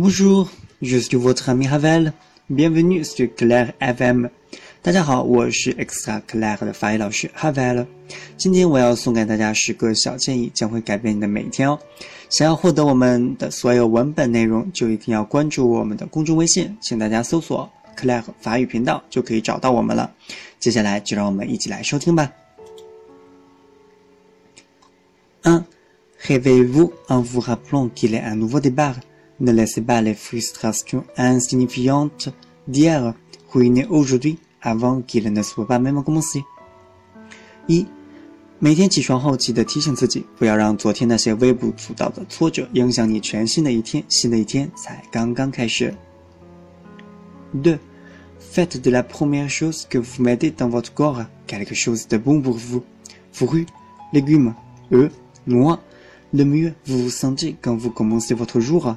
Bonjour, je suis votre ami Havel. Bienvenue sur Claire FM. 大家好，我是 Extra Claire 的法语老师 Havel。今天我要送给大家十个小建议，将会改变你的每一天哦。想要获得我们的所有文本内容，就一定要关注我们的公众微信，请大家搜索 “Claire 法语频道”就可以找到我们了。接下来就让我们一起来收听吧。u réveillez-vous en vous rappelant qu'il est un nouveau d é b a r Ne laissez pas les frustrations insignifiantes d'hier ruiner aujourd'hui avant qu'il ne soit pas même commencé 2 Faites de la première chose que vous mettez dans votre corps quelque chose de bon pour vous. Fruits, légumes, œufs, noix. Le mieux vous vous sentez quand vous commencez votre jour.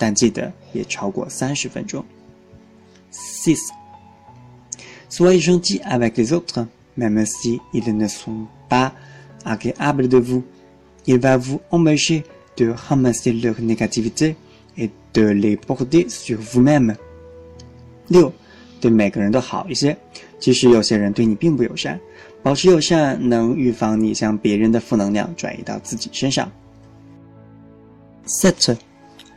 但记得也超过三十分钟。Six, soit ils n t é t avec les autres, même si ils ne sont pas agréables de vous, i l va vous empêcher de ramasser leur négativité et de les porter sur vous-même. 六，对每个人都好一些，即使有些人对你并不友善，保持友善能预防你将别人的负能量转移到自己身上。Set.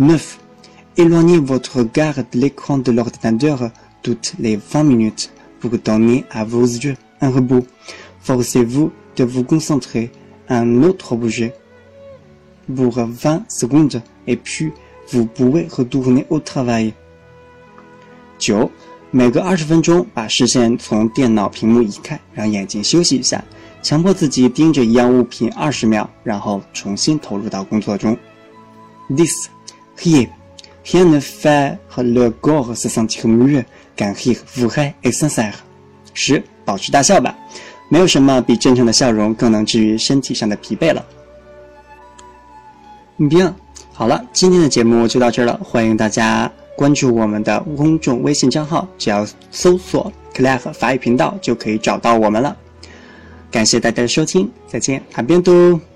9. Éloignez votre regard de l'écran de l'ordinateur toutes les 20 minutes pour donner à vos yeux un repos. Forcez-vous de vous concentrer à un autre objet pour 20 secondes et puis vous pouvez retourner au travail. 9. He, he ne fait q u le corps se sentir mieux quand il vous est n c e s r e 十、保持大笑吧，没有什么比真诚的笑容更能治愈身体上的疲惫了。Bien，好了，今天的节目就到这儿了。欢迎大家关注我们的公众微信账号，只要搜索 c l a v e 法语频道”就可以找到我们了。感谢大家的收听，再见阿 b i e